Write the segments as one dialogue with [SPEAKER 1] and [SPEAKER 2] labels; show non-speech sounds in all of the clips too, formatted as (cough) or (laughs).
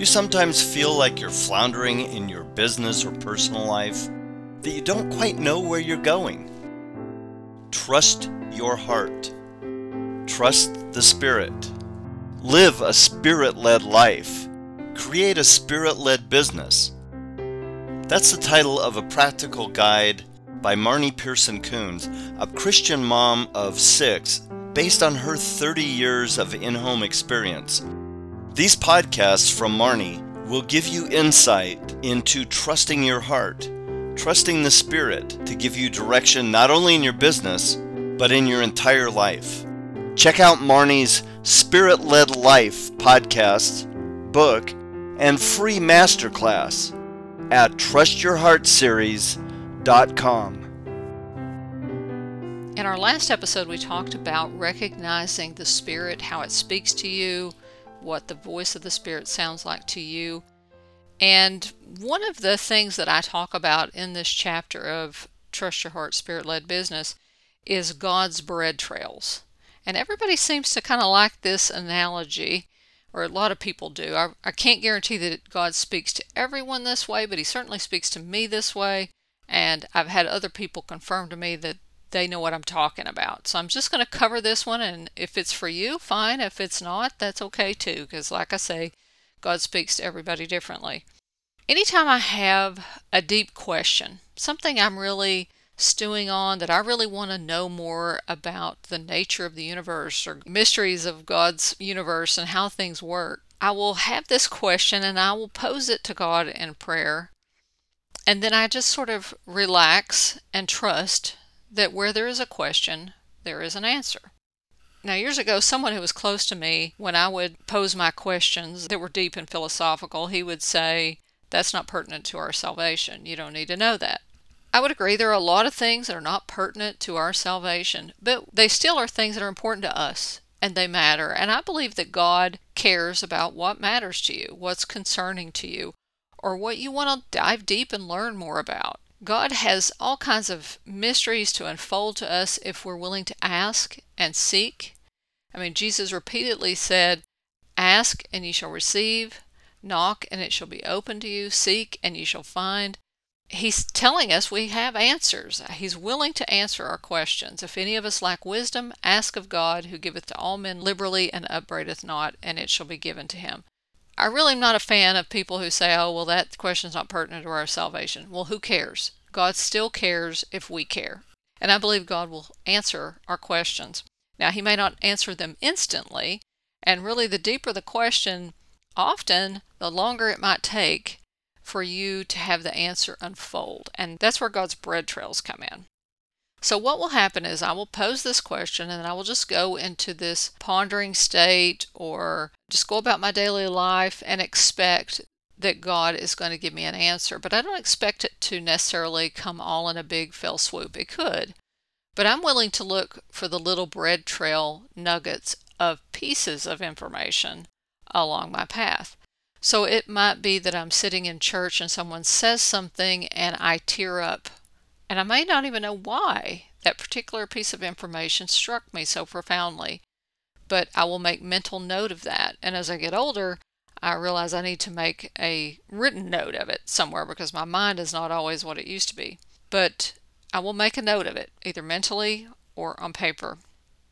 [SPEAKER 1] you sometimes feel like you're floundering in your business or personal life? That you don't quite know where you're going? Trust your heart. Trust the Spirit. Live a Spirit led life. Create a Spirit led business. That's the title of a practical guide by Marnie Pehrson Kuhns, a Christian mom of six, based on her 30 years of in home experience. These podcasts from Marnie will give you insight into trusting your heart, trusting the Spirit to give you direction not only in your business, but in your entire life. Check out Marnie's Spirit Led Life podcast, book, and free masterclass at trustyourheartseries.com.
[SPEAKER 2] In our last episode, we talked about recognizing the Spirit, how it speaks to you, what the voice of the Spirit sounds like to you. And one of the things that I talk about in this chapter of Trust Your Heart Spirit Led Business is God's bread trails. And everybody seems to kind of like this analogy, or a lot of people do. I, I can't guarantee that God speaks to everyone this way, but He certainly speaks to me this way. And I've had other people confirm to me that they know what I'm talking about. So I'm just going to cover this one, and if it's for you, fine. If it's not, that's okay too, because like I say, God speaks to everybody differently. Anytime I have a deep question, something I'm really stewing on that I really want to know more about the nature of the universe or mysteries of God's universe and how things work, I will have this question and I will pose it to God in prayer. And then I just sort of relax and trust that where there is a question, there is an answer. Now, years ago, someone who was close to me, when I would pose my questions that were deep and philosophical, he would say, That's not pertinent to our salvation. You don't need to know that. I would agree there are a lot of things that are not pertinent to our salvation, but they still are things that are important to us and they matter. And I believe that God cares about what matters to you, what's concerning to you, or what you want to dive deep and learn more about. God has all kinds of mysteries to unfold to us if we're willing to ask and seek. I mean, Jesus repeatedly said, Ask and ye shall receive, knock and it shall be opened to you, seek and ye shall find. He's telling us we have answers. He's willing to answer our questions. If any of us lack wisdom, ask of God, who giveth to all men liberally and upbraideth not, and it shall be given to him. I really am not a fan of people who say, oh, well, that question's not pertinent to our salvation. Well, who cares? God still cares if we care. And I believe God will answer our questions. Now, He may not answer them instantly, and really, the deeper the question, often the longer it might take for you to have the answer unfold. And that's where God's bread trails come in. So, what will happen is I will pose this question and I will just go into this pondering state or just go about my daily life and expect that God is going to give me an answer. But I don't expect it to necessarily come all in a big fell swoop. It could. But I'm willing to look for the little bread trail nuggets of pieces of information along my path. So it might be that I'm sitting in church and someone says something and I tear up and I may not even know why that particular piece of information struck me so profoundly, but I will make mental note of that. And as I get older, I realize I need to make a written note of it somewhere because my mind is not always what it used to be. But I will make a note of it, either mentally or on paper.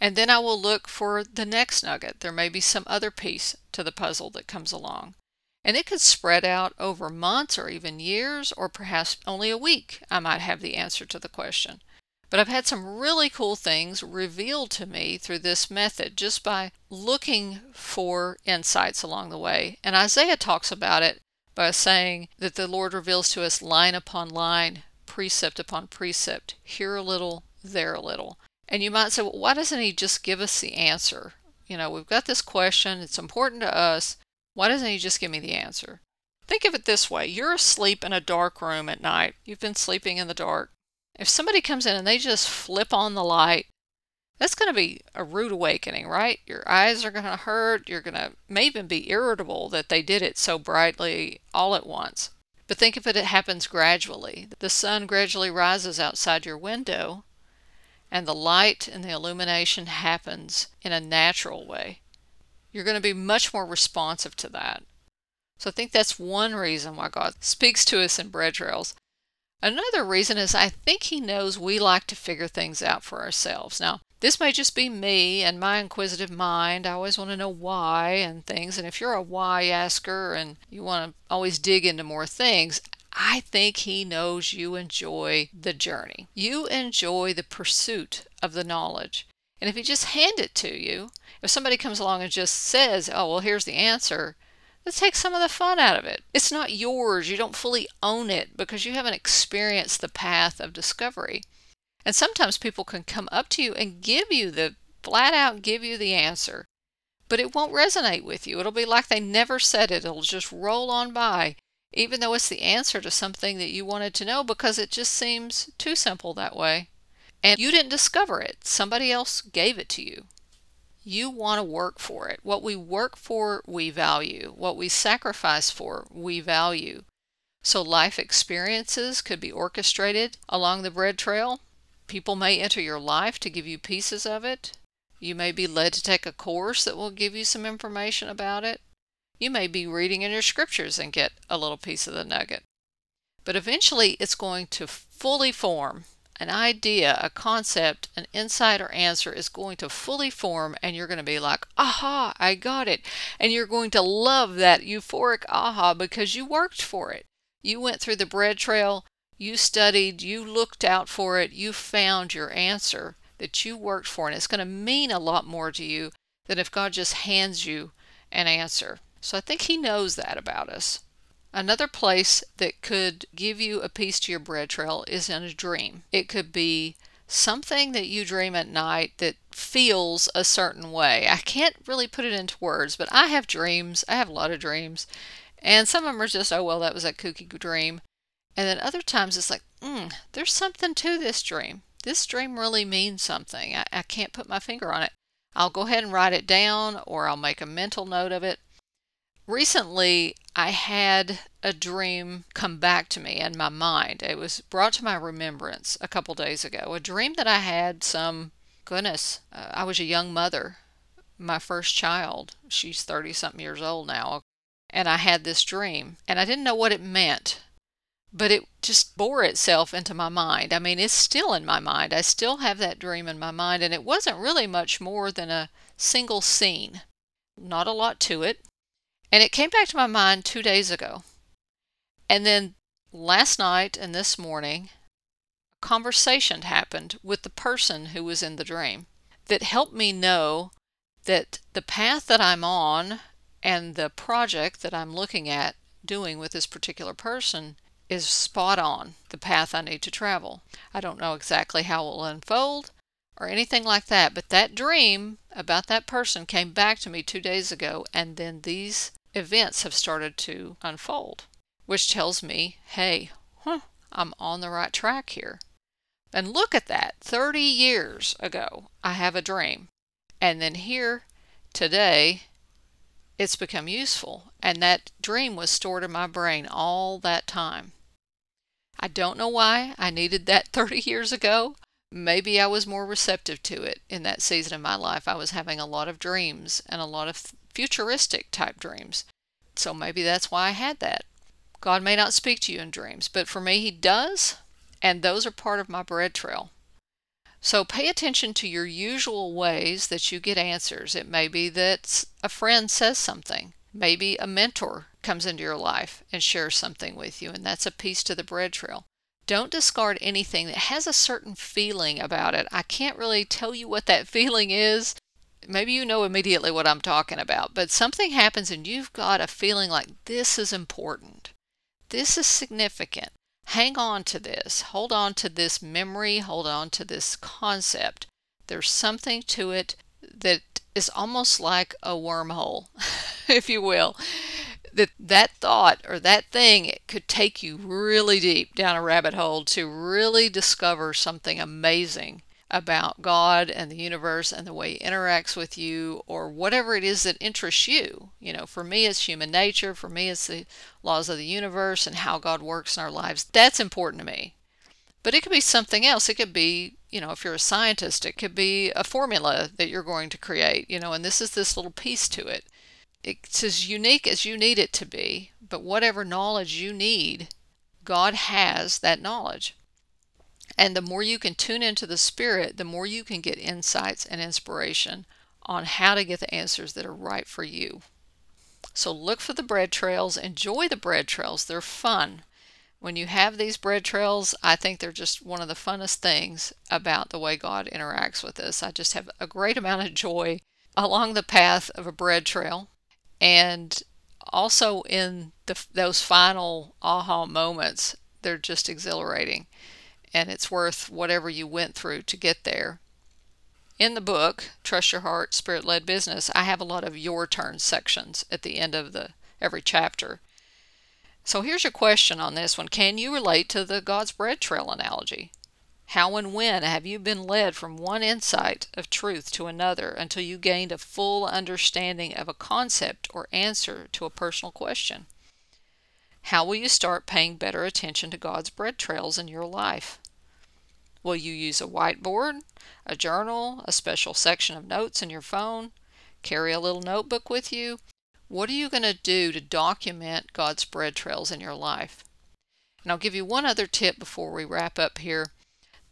[SPEAKER 2] And then I will look for the next nugget. There may be some other piece to the puzzle that comes along. And it could spread out over months or even years, or perhaps only a week. I might have the answer to the question. But I've had some really cool things revealed to me through this method just by looking for insights along the way. And Isaiah talks about it by saying that the Lord reveals to us line upon line, precept upon precept, here a little, there a little. And you might say, well, why doesn't he just give us the answer? You know, we've got this question, it's important to us. Why doesn't he just give me the answer? Think of it this way you're asleep in a dark room at night. You've been sleeping in the dark. If somebody comes in and they just flip on the light, that's going to be a rude awakening, right? Your eyes are going to hurt. You're going to may even be irritable that they did it so brightly all at once. But think of it, it happens gradually. The sun gradually rises outside your window, and the light and the illumination happens in a natural way you're going to be much more responsive to that. So I think that's one reason why God speaks to us in bread trails. Another reason is I think He knows we like to figure things out for ourselves. Now, this may just be me and my inquisitive mind. I always want to know why and things. And if you're a why asker and you want to always dig into more things, I think he knows you enjoy the journey. You enjoy the pursuit of the knowledge. And if he just hand it to you, if somebody comes along and just says, "Oh, well, here's the answer," let's take some of the fun out of it. It's not yours. You don't fully own it because you haven't experienced the path of discovery. And sometimes people can come up to you and give you the flat out give you the answer, but it won't resonate with you. It'll be like they never said it. It'll just roll on by even though it's the answer to something that you wanted to know because it just seems too simple that way. And you didn't discover it, somebody else gave it to you. You want to work for it. What we work for, we value. What we sacrifice for, we value. So life experiences could be orchestrated along the bread trail. People may enter your life to give you pieces of it. You may be led to take a course that will give you some information about it. You may be reading in your scriptures and get a little piece of the nugget. But eventually it's going to fully form an idea, a concept, an insight or answer is going to fully form, and you're going to be like, aha, I got it. And you're going to love that euphoric aha because you worked for it. You went through the bread trail, you studied, you looked out for it, you found your answer that you worked for, and it's going to mean a lot more to you than if God just hands you an answer. So I think he knows that about us. Another place that could give you a piece to your bread trail is in a dream. It could be something that you dream at night that feels a certain way. I can't really put it into words, but I have dreams. I have a lot of dreams. And some of them are just, oh, well, that was a kooky dream. And then other times it's like, mm, there's something to this dream. This dream really means something. I, I can't put my finger on it. I'll go ahead and write it down or I'll make a mental note of it. Recently, I had a dream come back to me in my mind. It was brought to my remembrance a couple days ago. A dream that I had some, goodness, uh, I was a young mother, my first child. She's 30 something years old now. And I had this dream, and I didn't know what it meant, but it just bore itself into my mind. I mean, it's still in my mind. I still have that dream in my mind, and it wasn't really much more than a single scene. Not a lot to it. And it came back to my mind two days ago. And then last night and this morning, a conversation happened with the person who was in the dream that helped me know that the path that I'm on and the project that I'm looking at doing with this particular person is spot on the path I need to travel. I don't know exactly how it will unfold or anything like that, but that dream about that person came back to me two days ago, and then these events have started to unfold, which tells me, hey, huh, I'm on the right track here. And look at that 30 years ago, I have a dream. And then here today, it's become useful. And that dream was stored in my brain all that time. I don't know why I needed that 30 years ago. Maybe I was more receptive to it in that season of my life. I was having a lot of dreams and a lot of futuristic type dreams. So maybe that's why I had that. God may not speak to you in dreams, but for me, He does, and those are part of my bread trail. So pay attention to your usual ways that you get answers. It may be that a friend says something, maybe a mentor comes into your life and shares something with you, and that's a piece to the bread trail. Don't discard anything that has a certain feeling about it. I can't really tell you what that (laughs) feeling is, maybe you know immediately what I'm talking about, but something happens and you've got a feeling like this is important. This is significant. Hang on to this. Hold on to this memory. Hold on to this concept. There's something to it that is almost like a wormhole, (laughs) if you will. That that thought or that thing it could take you really deep down a rabbit hole to really discover something amazing about God and the universe and the way He interacts with you, or whatever it is that interests you. You know, for me, it's human nature. For me, it's the laws of the universe and how God works in our lives. That's important to me. But it could be something else. It could be, you know, if you're a scientist, it could be a formula that you're going to create, you know, and this is this little piece to it. it's as unique as you need it to be, but whatever knowledge you need, God has that knowledge. And the more you can tune into the Spirit, the more you can get insights and inspiration on how to get the answers that are right for you. So look for the bread trails, enjoy the bread trails, they're fun. When you have these bread trails, I think they're just one of the funnest things about the way God interacts with us. I just have a great amount of joy along the path of a bread trail and also in the, those final aha moments, they're just exhilarating and it's worth whatever you went through to get there. In the book, Trust Your Heart, Spirit Led Business, I have a lot of your turn sections at the end of the every chapter. So here's your question on this one. Can you relate to the God's bread trail analogy? How and when have you been led from one insight of truth to another until you gained a full understanding of a concept or answer to a personal question? How will you start paying better attention to God's bread trails in your life? Will you use a whiteboard, a journal, a special section of notes in your phone? Carry a little notebook with you? What are you going to do to document God's bread trails in your life? And I'll give you one other tip before we wrap up here.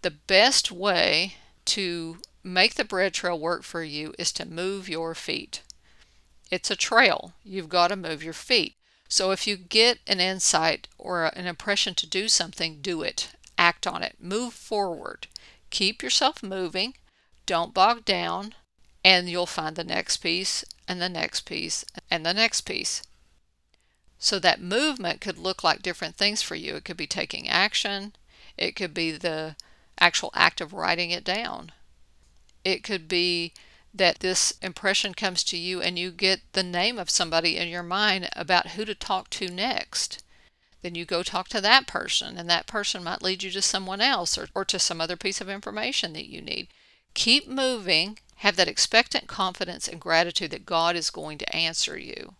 [SPEAKER 2] The best way to make the bread trail work for you is to move your feet. It's a trail. You've got to move your feet. So if you get an insight or an impression to do something, do it act on it, move forward, keep yourself moving, don't bog down, and you'll find the next piece and the next piece and the next piece. So that movement could look like different things for you. It could be taking action, it could be the actual act of writing it down. It could be that this impression comes to you and you get the name of somebody in your mind about who to talk to next then you go talk to that person, and that person might lead you to someone else or, or to some other piece of information that you need. Keep moving, have that expectant confidence and gratitude that God is going to answer you.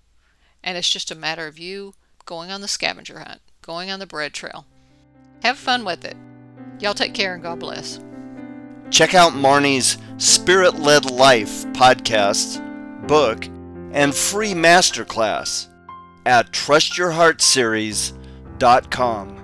[SPEAKER 2] And it's just a matter of you going on the scavenger hunt, going on the bread trail. Have fun with it. Y'all take care and God bless.
[SPEAKER 1] Check out Marnie's Spirit Led Life podcast, book, and free masterclass at trustyourheartseries.com dot com.